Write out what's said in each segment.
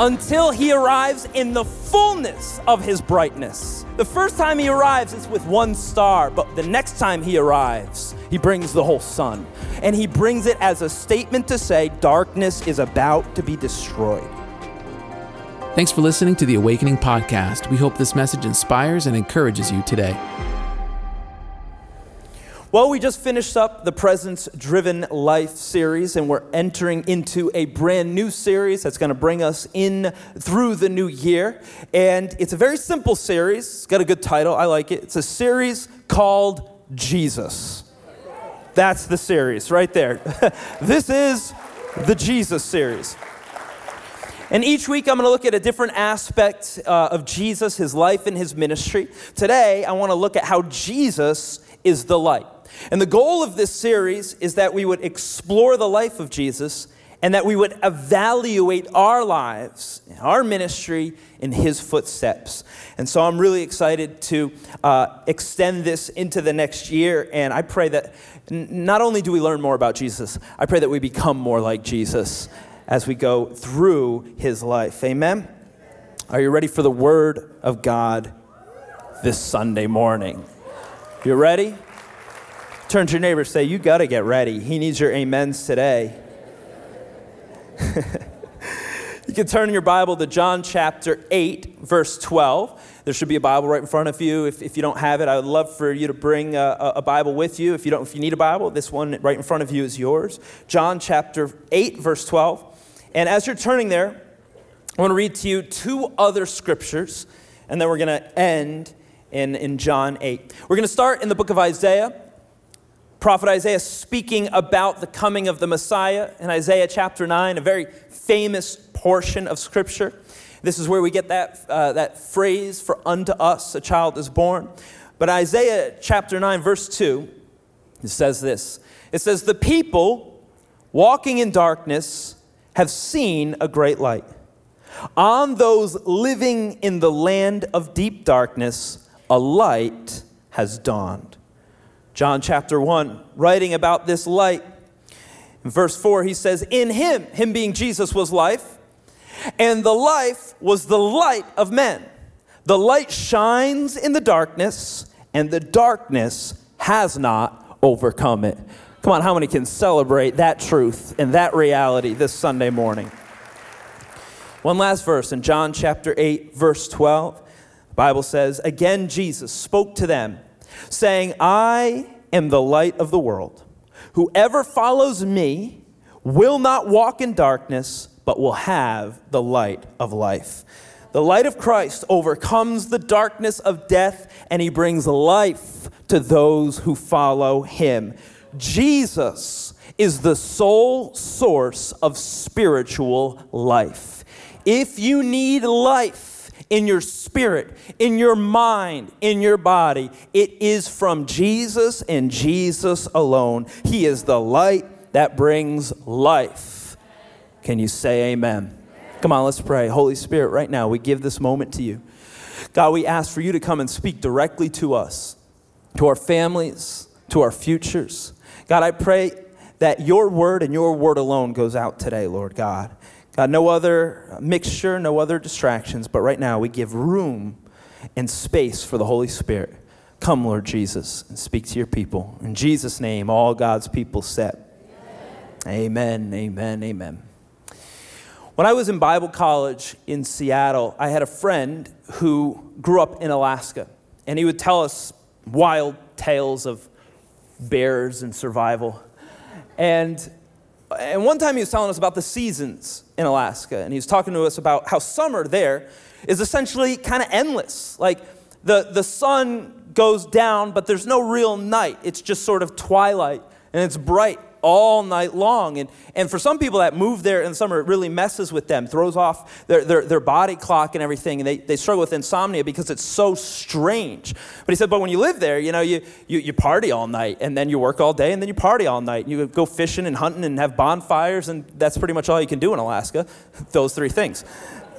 until he arrives in the fullness of his brightness. The first time he arrives is with one star, but the next time he arrives, he brings the whole sun. And he brings it as a statement to say darkness is about to be destroyed. Thanks for listening to the Awakening Podcast. We hope this message inspires and encourages you today. Well, we just finished up the Presence Driven Life series, and we're entering into a brand new series that's going to bring us in through the new year. And it's a very simple series. It's got a good title. I like it. It's a series called Jesus. That's the series right there. this is the Jesus series. And each week I'm going to look at a different aspect uh, of Jesus, his life, and his ministry. Today I want to look at how Jesus is the light. And the goal of this series is that we would explore the life of Jesus and that we would evaluate our lives, our ministry in his footsteps. And so I'm really excited to uh, extend this into the next year. And I pray that n- not only do we learn more about Jesus, I pray that we become more like Jesus as we go through his life. Amen? Are you ready for the word of God this Sunday morning? You ready? Turn to your neighbor say, You got to get ready. He needs your amens today. you can turn your Bible to John chapter 8, verse 12. There should be a Bible right in front of you. If, if you don't have it, I would love for you to bring a, a Bible with you. If you, don't, if you need a Bible, this one right in front of you is yours. John chapter 8, verse 12. And as you're turning there, I want to read to you two other scriptures, and then we're going to end in, in John 8. We're going to start in the book of Isaiah prophet Isaiah speaking about the coming of the Messiah in Isaiah chapter 9, a very famous portion of Scripture. This is where we get that, uh, that phrase, for unto us a child is born. But Isaiah chapter 9, verse 2, it says this It says, The people walking in darkness have seen a great light. On those living in the land of deep darkness, a light has dawned. John chapter 1, writing about this light. In verse 4, he says, In him, him being Jesus, was life, and the life was the light of men. The light shines in the darkness, and the darkness has not overcome it. Come on, how many can celebrate that truth and that reality this Sunday morning? One last verse in John chapter 8, verse 12. The Bible says, Again, Jesus spoke to them saying, I am the light of the world. Whoever follows me will not walk in darkness, but will have the light of life. The light of Christ overcomes the darkness of death, and he brings life to those who follow him. Jesus is the sole source of spiritual life. If you need life, in your spirit, in your mind, in your body. It is from Jesus and Jesus alone. He is the light that brings life. Can you say amen? Come on, let's pray. Holy Spirit, right now, we give this moment to you. God, we ask for you to come and speak directly to us, to our families, to our futures. God, I pray that your word and your word alone goes out today, Lord God. God, no other mixture, no other distractions, but right now we give room and space for the Holy Spirit. Come, Lord Jesus, and speak to your people. In Jesus' name, all God's people Amen, amen, amen. amen. When I was in Bible college in Seattle, I had a friend who grew up in Alaska, and he would tell us wild tales of bears and survival. And and one time he was telling us about the seasons in Alaska, and he was talking to us about how summer there is essentially kind of endless. Like the, the sun goes down, but there's no real night. It's just sort of twilight, and it's bright all night long. And, and for some people that move there in the summer, it really messes with them, throws off their, their, their body clock and everything, and they, they struggle with insomnia because it's so strange. But he said, but when you live there, you know, you, you, you party all night, and then you work all day, and then you party all night. You go fishing and hunting and have bonfires, and that's pretty much all you can do in Alaska, those three things.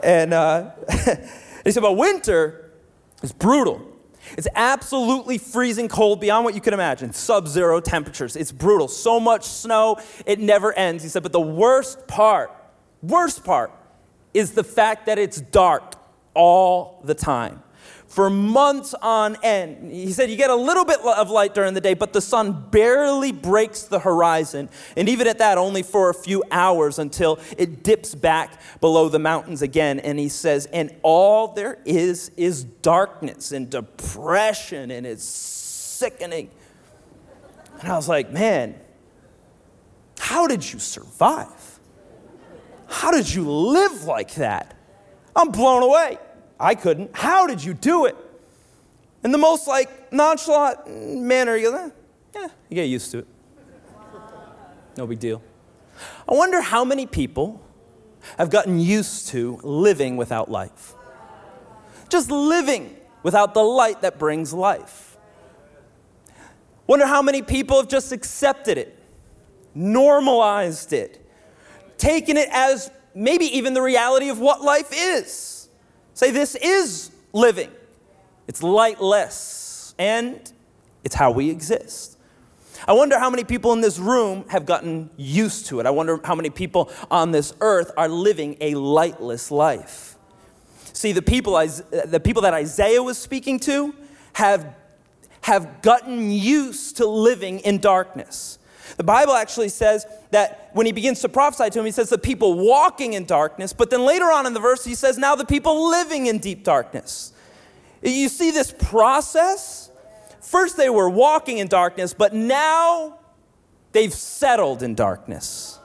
And uh, he said, but winter is brutal. It's absolutely freezing cold beyond what you can imagine. Sub zero temperatures. It's brutal. So much snow, it never ends. He said, but the worst part, worst part, is the fact that it's dark all the time. For months on end. He said you get a little bit of light during the day, but the sun barely breaks the horizon. And even at that, only for a few hours until it dips back below the mountains again. And he says, and all there is is darkness and depression, and it's sickening. And I was like, man, how did you survive? How did you live like that? I'm blown away. I couldn't. How did you do it? In the most like nonchalant manner, you go, eh, yeah, you get used to it. No big deal. I wonder how many people have gotten used to living without life. Just living without the light that brings life. Wonder how many people have just accepted it, normalized it, taken it as maybe even the reality of what life is. Say, this is living. It's lightless, and it's how we exist. I wonder how many people in this room have gotten used to it. I wonder how many people on this earth are living a lightless life. See, the people, the people that Isaiah was speaking to have, have gotten used to living in darkness. The Bible actually says that when he begins to prophesy to him, he says the people walking in darkness, but then later on in the verse, he says now the people living in deep darkness. You see this process? First, they were walking in darkness, but now they've settled in darkness.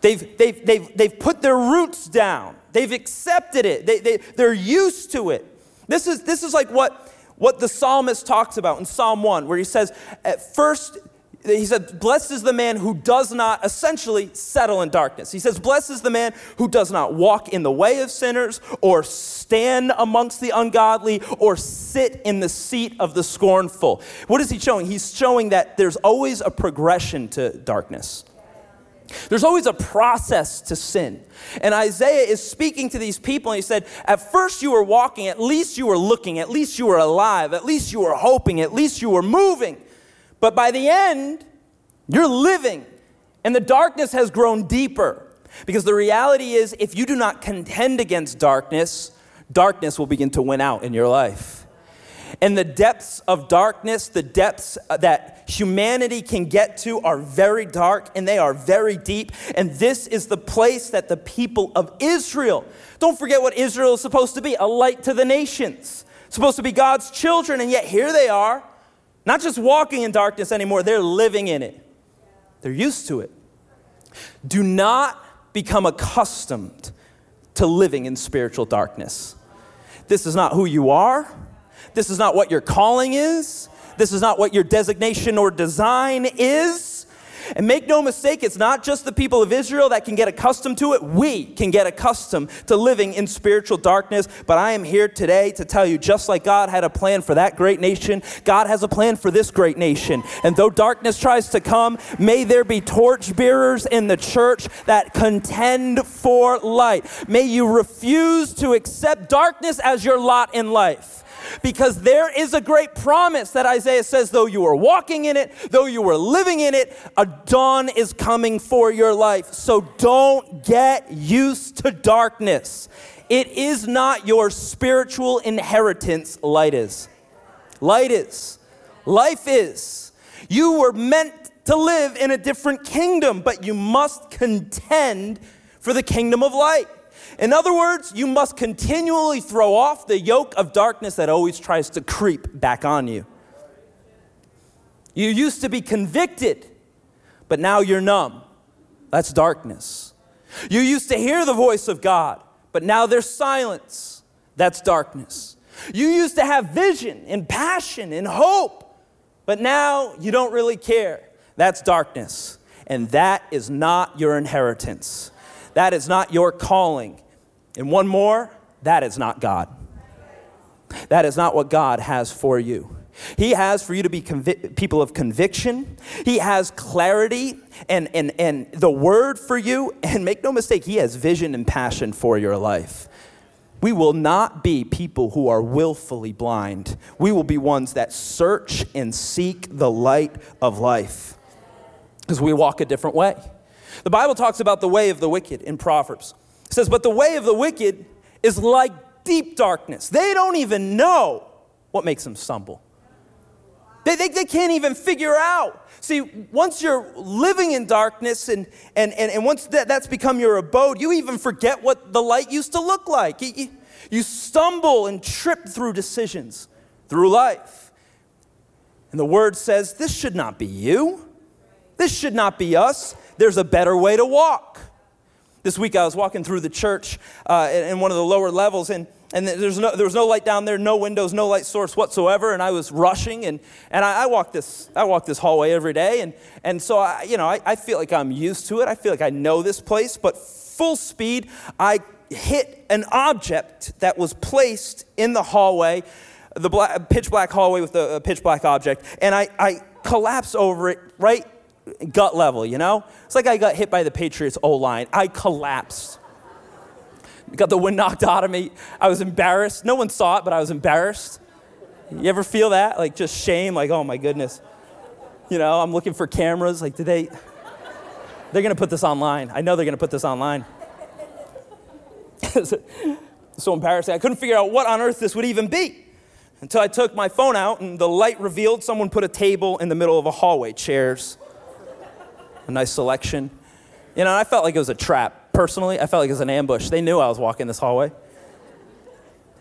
They've, they've, they've, they've put their roots down, they've accepted it, they, they, they're used to it. This is, this is like what, what the psalmist talks about in Psalm 1, where he says, At first, he said, Blessed is the man who does not essentially settle in darkness. He says, Blessed is the man who does not walk in the way of sinners, or stand amongst the ungodly, or sit in the seat of the scornful. What is he showing? He's showing that there's always a progression to darkness. There's always a process to sin. And Isaiah is speaking to these people, and he said, At first you were walking, at least you were looking, at least you were alive, at least you were hoping, at least you were moving. But by the end, you're living, and the darkness has grown deeper. Because the reality is, if you do not contend against darkness, darkness will begin to win out in your life. And the depths of darkness, the depths uh, that humanity can get to, are very dark and they are very deep. And this is the place that the people of Israel, don't forget what Israel is supposed to be a light to the nations, supposed to be God's children. And yet here they are not just walking in darkness anymore, they're living in it. They're used to it. Do not become accustomed to living in spiritual darkness. This is not who you are. This is not what your calling is. This is not what your designation or design is. And make no mistake, it's not just the people of Israel that can get accustomed to it. We can get accustomed to living in spiritual darkness. But I am here today to tell you just like God had a plan for that great nation, God has a plan for this great nation. And though darkness tries to come, may there be torch bearers in the church that contend for light. May you refuse to accept darkness as your lot in life because there is a great promise that Isaiah says, though you are walking in it, though you are living in it, a dawn is coming for your life. So don't get used to darkness. It is not your spiritual inheritance, light is. Light is. Life is. You were meant to live in a different kingdom, but you must contend for the kingdom of light. In other words, you must continually throw off the yoke of darkness that always tries to creep back on you. You used to be convicted, but now you're numb. That's darkness. You used to hear the voice of God, but now there's silence. That's darkness. You used to have vision and passion and hope, but now you don't really care. That's darkness. And that is not your inheritance. That is not your calling. And one more, that is not God. That is not what God has for you. He has for you to be convi- people of conviction. He has clarity and, and, and the word for you. And make no mistake, He has vision and passion for your life. We will not be people who are willfully blind. We will be ones that search and seek the light of life because we walk a different way. The Bible talks about the way of the wicked in Proverbs. It says, But the way of the wicked is like deep darkness. They don't even know what makes them stumble. They, they, they can't even figure out. See, once you're living in darkness and, and, and, and once that, that's become your abode, you even forget what the light used to look like. You, you, you stumble and trip through decisions, through life. And the word says, This should not be you. This should not be us. There's a better way to walk. This week I was walking through the church uh, in one of the lower levels, and and there's no, there was no light down there, no windows, no light source whatsoever. And I was rushing, and, and I, I walk this I walk this hallway every day, and, and so I, you know I, I feel like I'm used to it. I feel like I know this place, but full speed, I hit an object that was placed in the hallway, the black, pitch black hallway with the pitch black object, and I, I collapsed over it right gut level. You know, it's like I got hit by the Patriots O line. I collapsed got the wind knocked out of me. I was embarrassed. No one saw it, but I was embarrassed. You ever feel that? Like just shame, like, oh my goodness. You know, I'm looking for cameras. Like, did they? They're to put this online. I know they're to put this online. so embarrassing. I couldn't figure out what on earth this would even be until I took my phone out and the light revealed someone put a table in the middle of a hallway, chairs, a nice selection. You know, I felt like it was a trap personally, I felt like it was an ambush. They knew I was walking this hallway.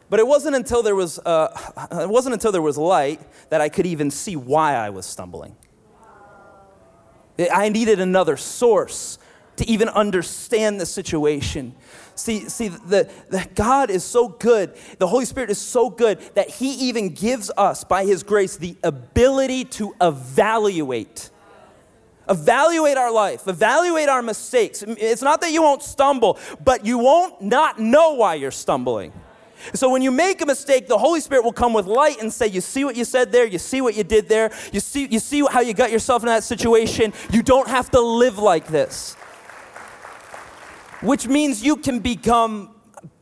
But it wasn't until there was, uh, it wasn't until there was light that I could even see why I was stumbling. I needed another source to even understand the situation. See, see the, the, God is so good, the Holy Spirit is so good that He even gives us, by His grace, the ability to evaluate Evaluate our life, evaluate our mistakes. It's not that you won't stumble, but you won't not know why you're stumbling. So when you make a mistake, the Holy Spirit will come with light and say, You see what you said there? You see what you did there? You see, you see how you got yourself in that situation? You don't have to live like this. Which means you can become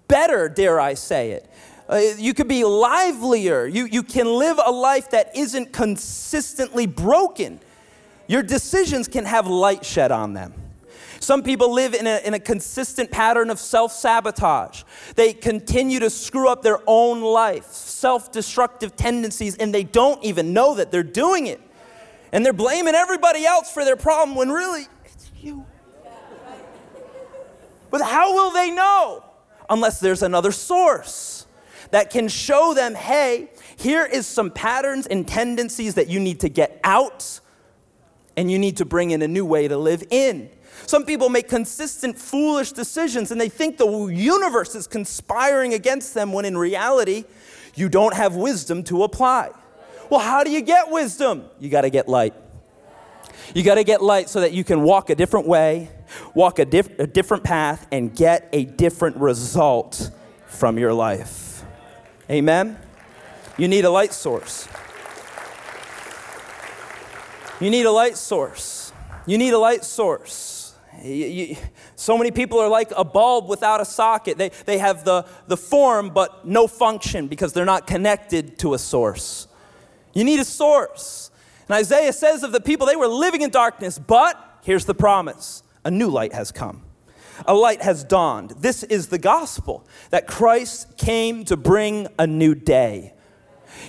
better, dare I say it. Uh, you could be livelier. You, you can live a life that isn't consistently broken. Your decisions can have light shed on them. Some people live in a, in a consistent pattern of self sabotage. They continue to screw up their own life, self destructive tendencies, and they don't even know that they're doing it. And they're blaming everybody else for their problem when really it's you. But how will they know unless there's another source that can show them hey, here is some patterns and tendencies that you need to get out and you need to bring in a new way to live in. Some people make consistent foolish decisions and they think the universe is conspiring against them when in reality, you don't have wisdom to apply. Well, how do you get wisdom? You got to get light. You got to get light so that you can walk a different way, walk a, diff- a different path, and get a different result from your life. Amen? You need a light source. You need a light source. You need a light source. You, you, so many people are like a bulb without a socket. They, they have the, the form but no function because they're not connected to a source. You need a source. And Isaiah says of the people, they were living in darkness, but here's the promise a new light has come. A light has dawned. This is the gospel that Christ came to bring a new day.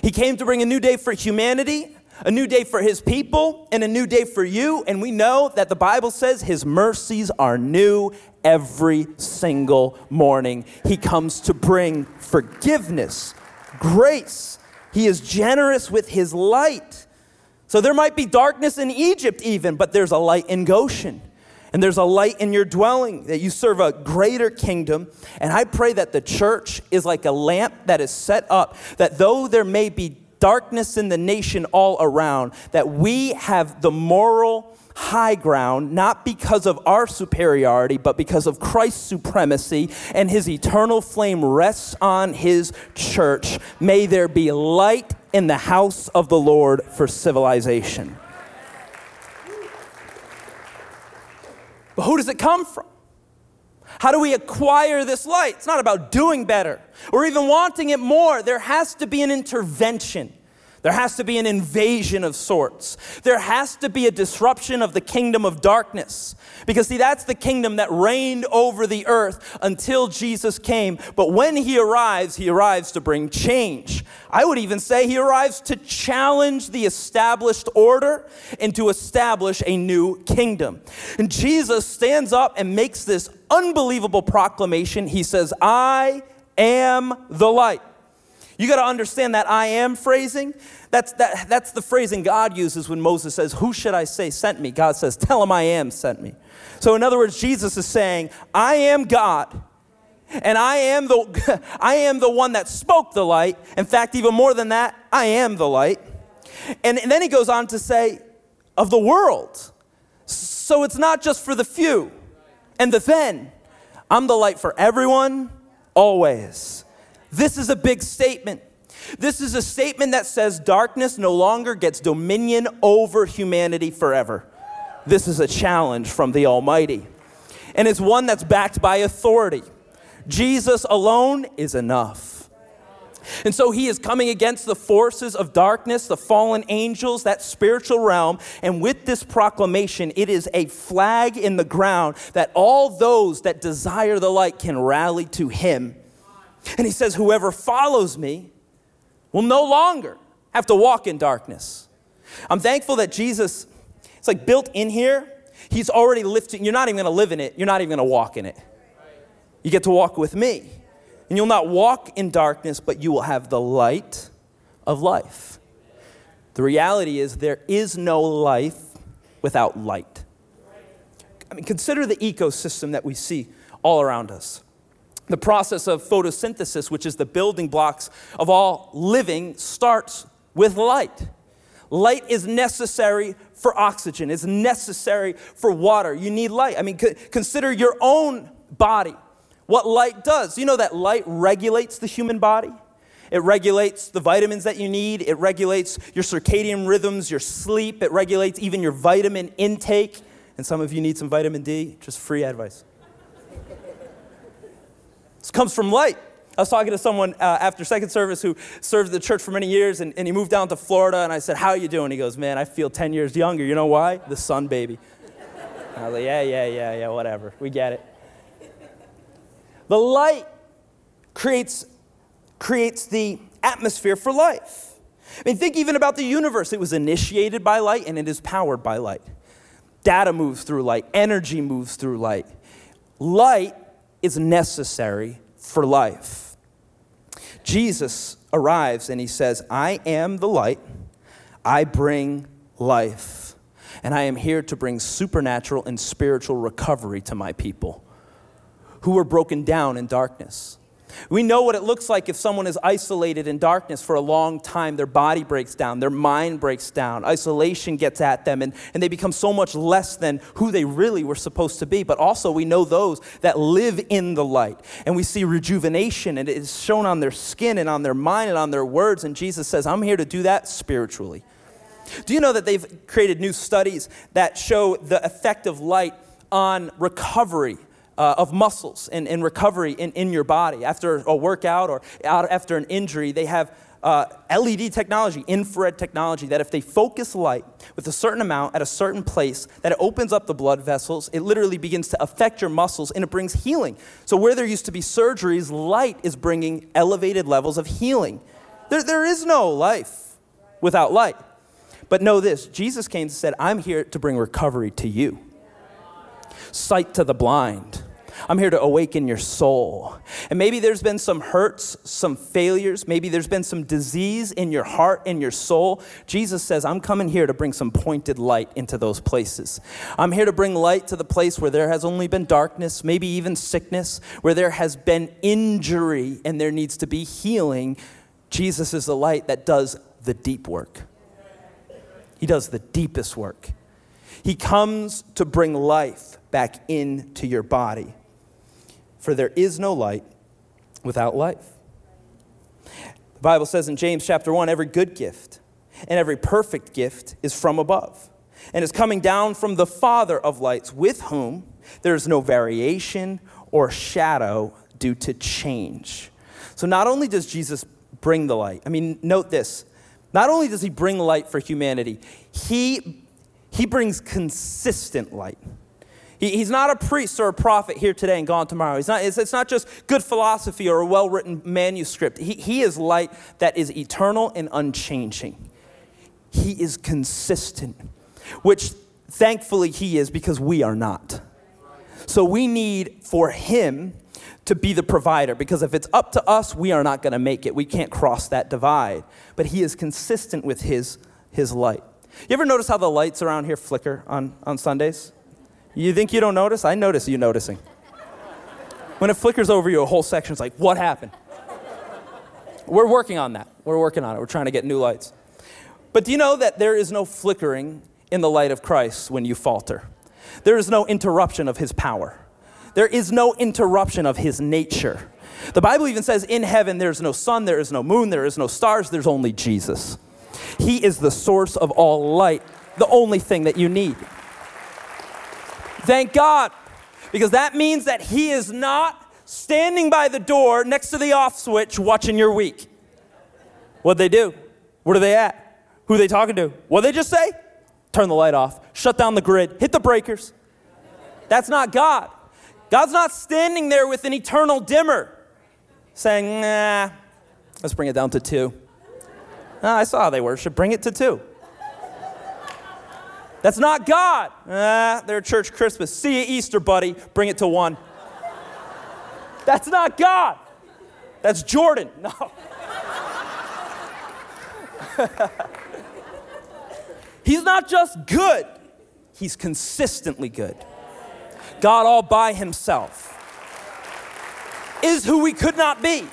He came to bring a new day for humanity a new day for his people and a new day for you. And we know that the Bible says his mercies are new every single morning. He comes to bring forgiveness, grace. He is generous with his light. So there might be darkness in Egypt, even, but there's a light in Goshen. And there's a light in your dwelling, that you serve a greater kingdom. And I pray that the church is like a lamp that is set up, that though there may be darkness in the nation all around, that we have the moral high ground, not because of our superiority, but because of Christ's supremacy, and his eternal flame rests on his church. May there be light in the house of the Lord for civilization. But who does it come from? How do we acquire this light? It's not about doing better or even wanting it more. There has to be an intervention. There has to be an invasion of sorts. There has to be a disruption of the kingdom of darkness. Because, see, that's the kingdom that reigned over the earth until Jesus came. But when he arrives, he arrives to bring change. I would even say he arrives to challenge the established order and to establish a new kingdom. And Jesus stands up and makes this unbelievable proclamation. He says, I am the light. You got to understand that I am phrasing. That's, that, that's the phrasing God uses when Moses says, Who should I say sent me? God says, Tell him I am sent me. So, in other words, Jesus is saying, I am God. And I am the I am the one that spoke the light. In fact, even more than that, I am the light. And, and then he goes on to say, of the world. So it's not just for the few and the then. I'm the light for everyone, always. This is a big statement. This is a statement that says darkness no longer gets dominion over humanity forever. This is a challenge from the Almighty. And it's one that's backed by authority. Jesus alone is enough. And so he is coming against the forces of darkness, the fallen angels, that spiritual realm. And with this proclamation, it is a flag in the ground that all those that desire the light can rally to him. And he says, Whoever follows me will no longer have to walk in darkness. I'm thankful that Jesus, it's like built in here. He's already lifting, you're not even gonna live in it, you're not even gonna walk in it. You get to walk with me. And you'll not walk in darkness, but you will have the light of life. The reality is, there is no life without light. I mean, consider the ecosystem that we see all around us. The process of photosynthesis, which is the building blocks of all living, starts with light. Light is necessary for oxygen, it's necessary for water. You need light. I mean, consider your own body, what light does. You know that light regulates the human body? It regulates the vitamins that you need. It regulates your circadian rhythms, your sleep. It regulates even your vitamin intake. And some of you need some vitamin D, just free advice. This comes from light. I was talking to someone uh, after second service who served the church for many years, and, and he moved down to Florida, and I said, How are you doing? He goes, Man, I feel 10 years younger. You know why? The sun, baby. I was like, Yeah, yeah, yeah, yeah, whatever. We get it. The light creates, creates the atmosphere for life. I mean, think even about the universe. It was initiated by light and it is powered by light. Data moves through light, energy moves through light. Light is necessary for life. Jesus arrives and he says, I am the light, I bring life, and I am here to bring supernatural and spiritual recovery to my people who were broken down in darkness. We know what it looks like if someone is isolated in darkness for a long time. Their body breaks down, their mind breaks down, isolation gets at them, and, and they become so much less than who they really were supposed to be. But also, we know those that live in the light, and we see rejuvenation, and it is shown on their skin and on their mind and on their words. And Jesus says, I'm here to do that spiritually. Do you know that they've created new studies that show the effect of light on recovery? Uh, of muscles and, and recovery in, in your body. After a workout or after an injury, they have uh, LED technology, infrared technology, that if they focus light with a certain amount at a certain place, that it opens up the blood vessels, it literally begins to affect your muscles and it brings healing. So, where there used to be surgeries, light is bringing elevated levels of healing. There, there is no life without light. But know this Jesus came and said, I'm here to bring recovery to you, sight to the blind I'm here to awaken your soul. And maybe there's been some hurts, some failures, maybe there's been some disease in your heart, in your soul. Jesus says, I'm coming here to bring some pointed light into those places. I'm here to bring light to the place where there has only been darkness, maybe even sickness, where there has been injury and there needs to be healing. Jesus is the light that does the deep work. He does the deepest work. He comes to bring life back into your body for there is no light without life. The Bible says in James chapter 1 every good gift and every perfect gift is from above and is coming down from the Father of lights, with whom there is no variation or shadow due to change. So not only does Jesus bring the light, I mean, note this Not only does he bring light for humanity, he, he brings consistent light. He, he's not a priest or a prophet here today and gone tomorrow. He's not, it's, it's not just good philosophy or a well written manuscript. He, he is light that is eternal and unchanging. He is consistent, which thankfully he is because we are not. So we need for him to be the provider because if it's up to us, we are not going to make it. We can't cross that divide. But he is consistent with his, his light. You ever notice how the lights around here flicker on, on Sundays? You think you don't notice? I notice you noticing. When it flickers over you, a whole section's like, what happened? We're working on that. We're working on it. We're trying to get new lights. But do you know that there is no flickering in the light of Christ when you falter? There is no interruption of his power. There is no interruption of his nature. The Bible even says in heaven there's no sun, there is no moon, there is no stars, there's only Jesus. He is the source of all light, the only thing that you need. Thank God, because that means that He is not standing by the door next to the off switch watching your week. What'd they do? Where are they at? Who they talking to? What'd they just say? Turn the light off, shut down the grid, hit the breakers. That's not God. God's not standing there with an eternal dimmer saying, nah, let's bring it down to two. Ah, I saw how they worship, bring it to two. That's not God. Ah, they're church Christmas. See you Easter, buddy. Bring it to one. That's not God. That's Jordan. No. he's not just good, he's consistently good. God all by himself is who we could not be,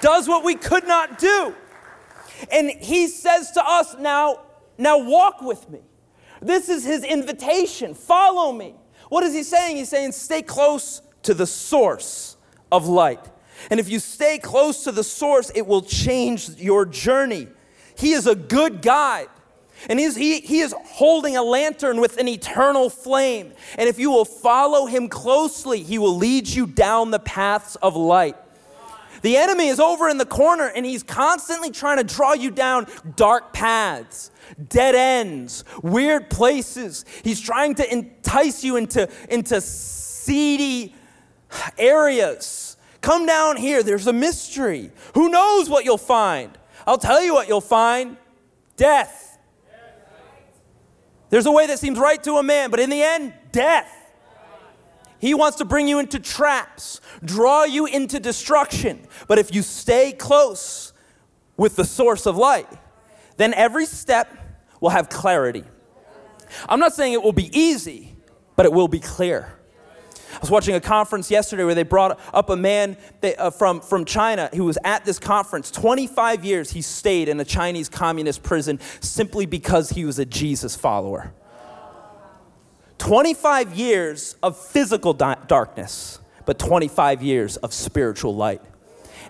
does what we could not do. And he says to us, now, now walk with me. This is his invitation. Follow me. What is he saying? He's saying, stay close to the source of light. And if you stay close to the source, it will change your journey. He is a good guide. And he's, he, he is holding a lantern with an eternal flame. And if you will follow him closely, he will lead you down the paths of light. The enemy is over in the corner and he's constantly trying to draw you down dark paths, dead ends, weird places. He's trying to entice you into, into seedy areas. Come down here, there's a mystery. Who knows what you'll find? I'll tell you what you'll find death. There's a way that seems right to a man, but in the end, death. He wants to bring you into traps, draw you into destruction. But if you stay close with the source of light, then every step will have clarity. I'm not saying it will be easy, but it will be clear. I was watching a conference yesterday where they brought up a man that, uh, from, from China who was at this conference. 25 years he stayed in a Chinese communist prison simply because he was a Jesus follower. 25 years of physical di- darkness, but 25 years of spiritual light.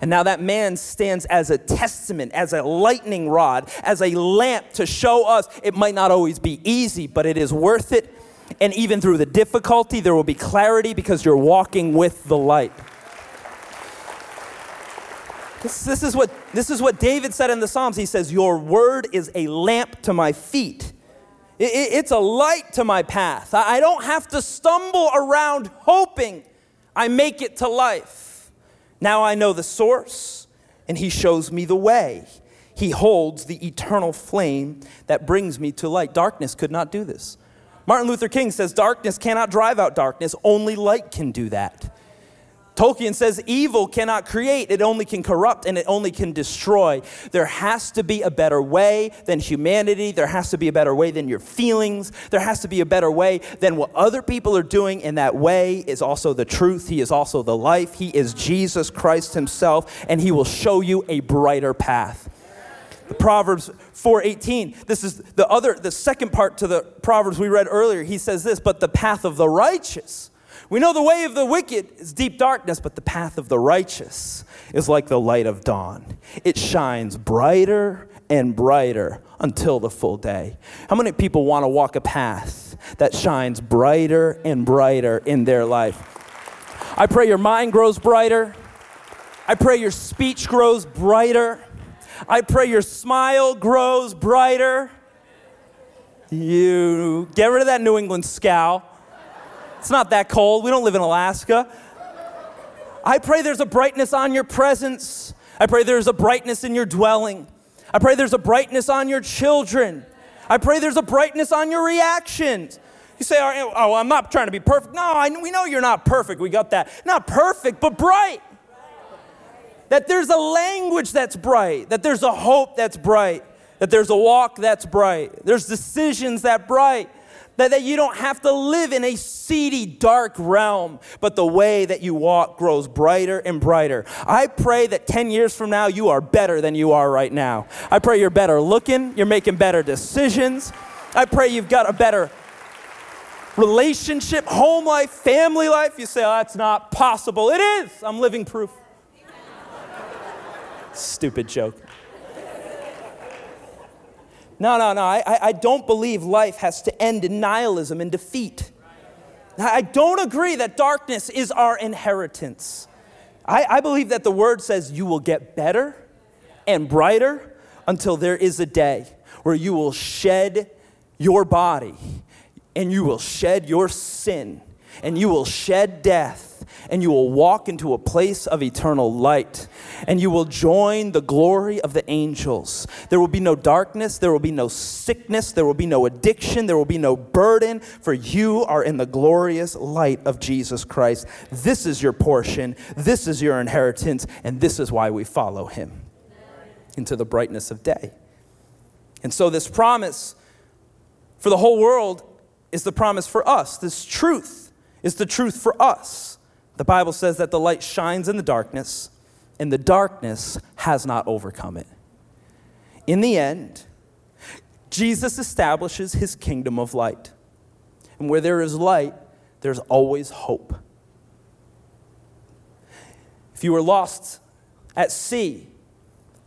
And now that man stands as a testament, as a lightning rod, as a lamp to show us it might not always be easy, but it is worth it. And even through the difficulty, there will be clarity because you're walking with the light. This, this, is what, this is what David said in the Psalms. He says, Your word is a lamp to my feet it's a light to my path. I don't have to stumble around hoping I make it to life. Now I know the source, and He shows me the way. He holds the eternal flame that brings me to light. Darkness could not do this. Martin Luther King says, Darkness cannot drive out darkness, only light can do that. Tolkien says evil cannot create, it only can corrupt and it only can destroy. There has to be a better way than humanity. There has to be a better way than your feelings. There has to be a better way than what other people are doing. And that way is also the truth. He is also the life. He is Jesus Christ Himself, and He will show you a brighter path. The Proverbs 4:18. This is the other the second part to the Proverbs we read earlier. He says this, but the path of the righteous we know the way of the wicked is deep darkness, but the path of the righteous is like the light of dawn. It shines brighter and brighter until the full day. How many people want to walk a path that shines brighter and brighter in their life? I pray your mind grows brighter. I pray your speech grows brighter. I pray your smile grows brighter. You get rid of that New England scowl. It's not that cold. We don't live in Alaska. I pray there's a brightness on your presence. I pray there's a brightness in your dwelling. I pray there's a brightness on your children. I pray there's a brightness on your reactions. You say, oh, I'm not trying to be perfect. No, I, we know you're not perfect. We got that. Not perfect, but bright. That there's a language that's bright, that there's a hope that's bright, that there's a walk that's bright, there's decisions that bright, that, that you don't have to live in a seedy, dark realm, but the way that you walk grows brighter and brighter. I pray that 10 years from now, you are better than you are right now. I pray you're better looking, you're making better decisions. I pray you've got a better relationship, home life, family life. You say, oh, that's not possible. It is. I'm living proof. Stupid joke. No, no, no. I, I don't believe life has to end in nihilism and defeat. I don't agree that darkness is our inheritance. I, I believe that the word says you will get better and brighter until there is a day where you will shed your body and you will shed your sin and you will shed death and you will walk into a place of eternal light, and you will join the glory of the angels. There will be no darkness, there will be no sickness, there will be no addiction, there will be no burden, for you are in the glorious light of Jesus Christ. This is your portion, this is your inheritance, and this is why we follow him into the brightness of day. And so, this promise for the whole world is the promise for us. This truth is the truth for us. The Bible says that the light shines in the darkness, and the darkness has not overcome it. In the end, Jesus establishes his kingdom of light. And where there is light, there's always hope. If you were lost at sea,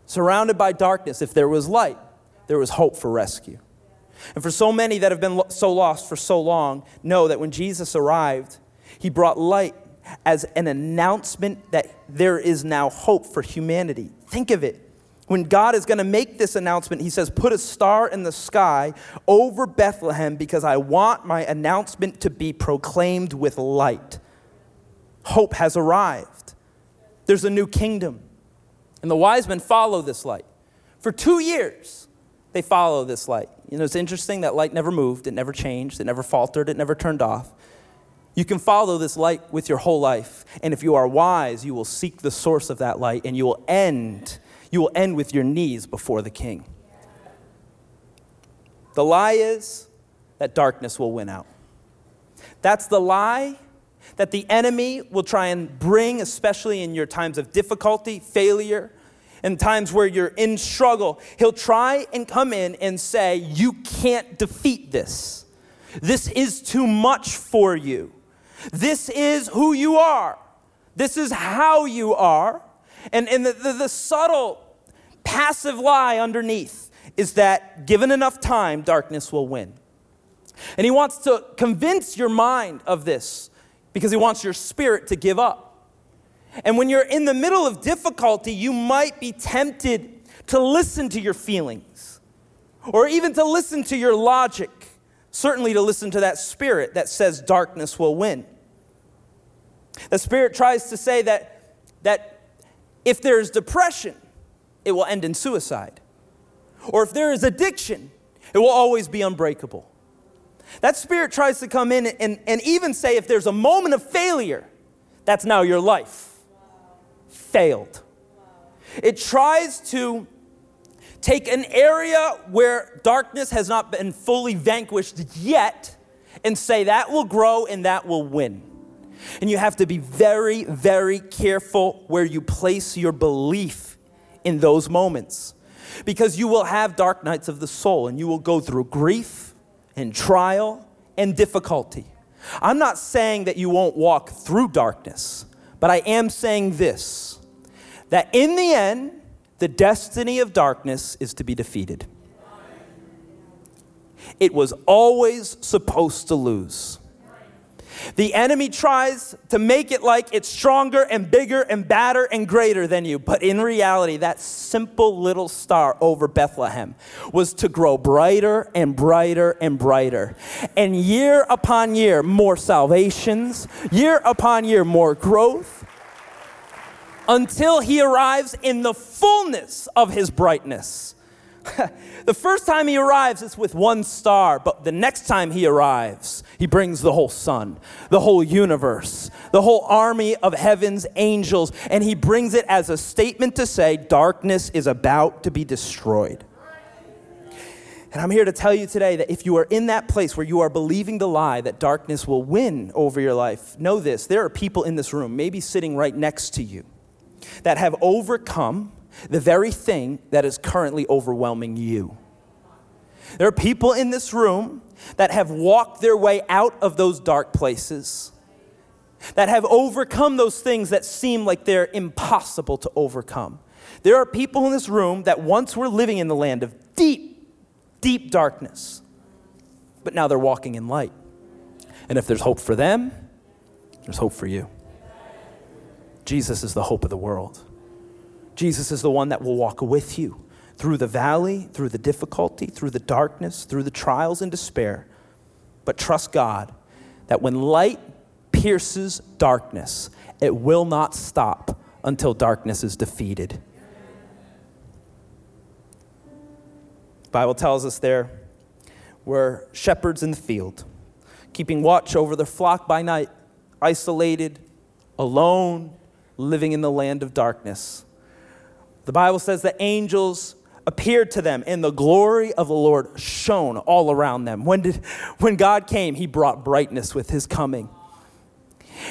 surrounded by darkness, if there was light, there was hope for rescue. And for so many that have been so lost for so long, know that when Jesus arrived, he brought light as an announcement that there is now hope for humanity. Think of it. When God is going to make this announcement, he says, Put a star in the sky over Bethlehem because I want my announcement to be proclaimed with light. Hope has arrived. There's a new kingdom. And the wise men follow this light. For two years, they follow this light. You know, it's interesting that light never moved, it never changed, it never faltered, it never turned off. You can follow this light with your whole life. And if you are wise, you will seek the source of that light and you will end. You will end with your knees before the king. The lie is that darkness will win out. That's the lie that the enemy will try and bring, especially in your times of difficulty, failure, and times where you're in struggle. He'll try and come in and say, You can't defeat this. This is too much for you. This is who you are. This is how you are. And, and the, the, the subtle, passive lie underneath is that given enough time, darkness will win. And he wants to convince your mind of this because he wants your spirit to give up. And when you're in the middle of difficulty, you might be tempted to listen to your feelings or even to listen to your logic, certainly to listen to that spirit that says darkness will win. The Spirit tries to say that, that if there is depression, it will end in suicide. Or if there is addiction, it will always be unbreakable. That spirit tries to come in and, and even say if there's a moment of failure, that's now your life. Failed. It tries to take an area where darkness has not been fully vanquished yet and say that will grow and that will win. And you have to be very, very careful where you place your belief in those moments. Because you will have dark nights of the soul and you will go through grief and trial and difficulty. I'm not saying that you won't walk through darkness, but I am saying this that in the end, the destiny of darkness is to be defeated. It was always supposed to lose. The enemy tries to make it like it's stronger and bigger and badder and greater than you. But in reality, that simple little star over Bethlehem was to grow brighter and brighter and brighter. And year upon year, more salvations, year upon year, more growth, until he arrives in the fullness of his brightness. the first time he arrives, it's with one star, but the next time he arrives, he brings the whole sun, the whole universe, the whole army of heaven's angels, and he brings it as a statement to say, darkness is about to be destroyed. And I'm here to tell you today that if you are in that place where you are believing the lie that darkness will win over your life, know this there are people in this room, maybe sitting right next to you, that have overcome the very thing that is currently overwhelming you. There are people in this room that have walked their way out of those dark places, that have overcome those things that seem like they're impossible to overcome. There are people in this room that once were living in the land of deep, deep darkness, but now they're walking in light. And if there's hope for them, there's hope for you. Jesus is the hope of the world. Jesus is the one that will walk with you through the valley, through the difficulty, through the darkness, through the trials and despair. But trust God that when light pierces darkness, it will not stop until darkness is defeated. The Bible tells us there were shepherds in the field, keeping watch over their flock by night, isolated, alone, living in the land of darkness. The Bible says that angels appeared to them and the glory of the Lord shone all around them. When, did, when God came, he brought brightness with his coming.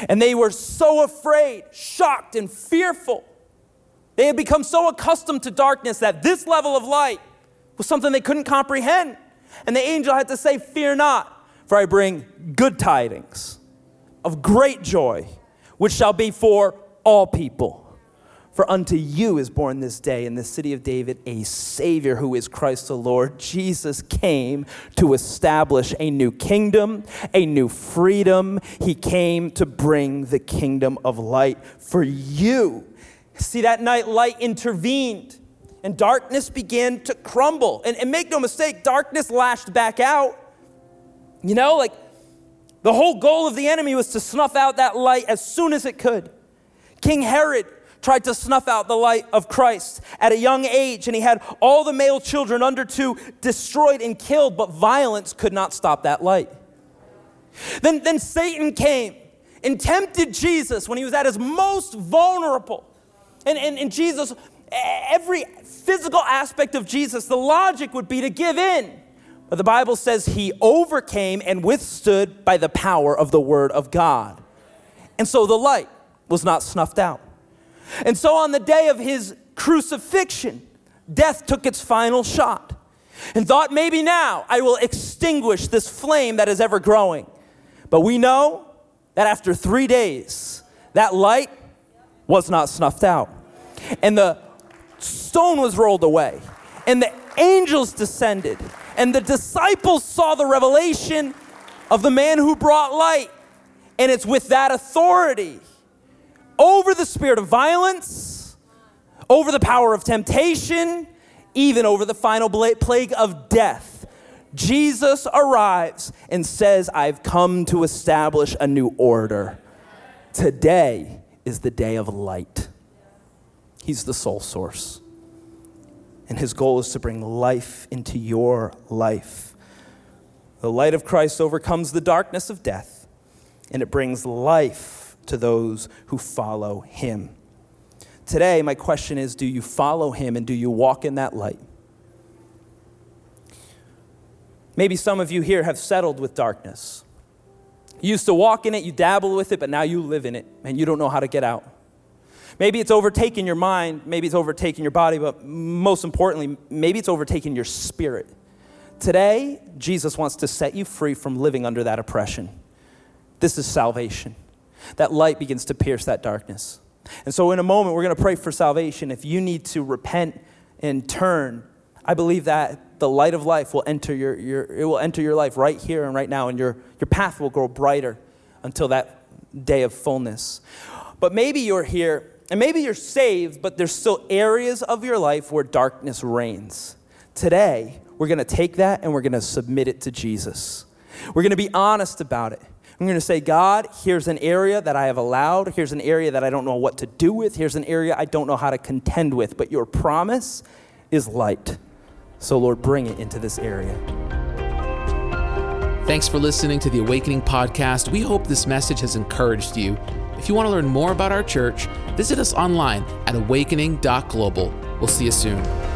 And they were so afraid, shocked, and fearful. They had become so accustomed to darkness that this level of light was something they couldn't comprehend. And the angel had to say, Fear not, for I bring good tidings of great joy, which shall be for all people. For unto you is born this day in the city of David a Savior who is Christ the Lord. Jesus came to establish a new kingdom, a new freedom. He came to bring the kingdom of light for you. See, that night light intervened and darkness began to crumble. And, and make no mistake, darkness lashed back out. You know, like the whole goal of the enemy was to snuff out that light as soon as it could. King Herod tried to snuff out the light of Christ at a young age, and he had all the male children under two destroyed and killed, but violence could not stop that light. Then, then Satan came and tempted Jesus when he was at his most vulnerable. And, and, and Jesus, every physical aspect of Jesus, the logic would be to give in. But the Bible says he overcame and withstood by the power of the word of God. And so the light was not snuffed out. And so on the day of his crucifixion, death took its final shot and thought, maybe now I will extinguish this flame that is ever growing. But we know that after three days, that light was not snuffed out. And the stone was rolled away, and the angels descended, and the disciples saw the revelation of the man who brought light. And it's with that authority over the spirit of violence, over the power of temptation, even over the final plague of death. Jesus arrives and says, I've come to establish a new order. Today is the day of light. He's the sole source. And his goal is to bring life into your life. The light of Christ overcomes the darkness of death, and it brings life to those who follow him. Today, my question is do you follow him and do you walk in that light? Maybe some of you here have settled with darkness. You used to walk in it, you dabble with it, but now you live in it and you don't know how to get out. Maybe it's overtaken your mind, maybe it's overtaken your body, but most importantly, maybe it's overtaken your spirit. Today, Jesus wants to set you free from living under that oppression. This is salvation that light begins to pierce that darkness. And so, in a moment, we're going to pray for salvation. If you need to repent and turn, I believe that the light of life will enter your, your, it will enter your life right here and right now, and your, your path will grow brighter. until that day of fullness. But maybe you're here and maybe you're saved, but there's still areas of your life where darkness reigns. Today, we're going to take that and we're going to submit it to Jesus. We're going to be honest about it. I'm going to say, God, here's an area that I have allowed. Here's an area that I don't know what to do with. Here's an area I don't know how to contend with. But your promise is light. So, Lord, bring it into this area. Thanks for listening to the Awakening Podcast. We hope this message has encouraged you. If you want to learn more about our church, visit us online at awakening.global. We'll see you soon.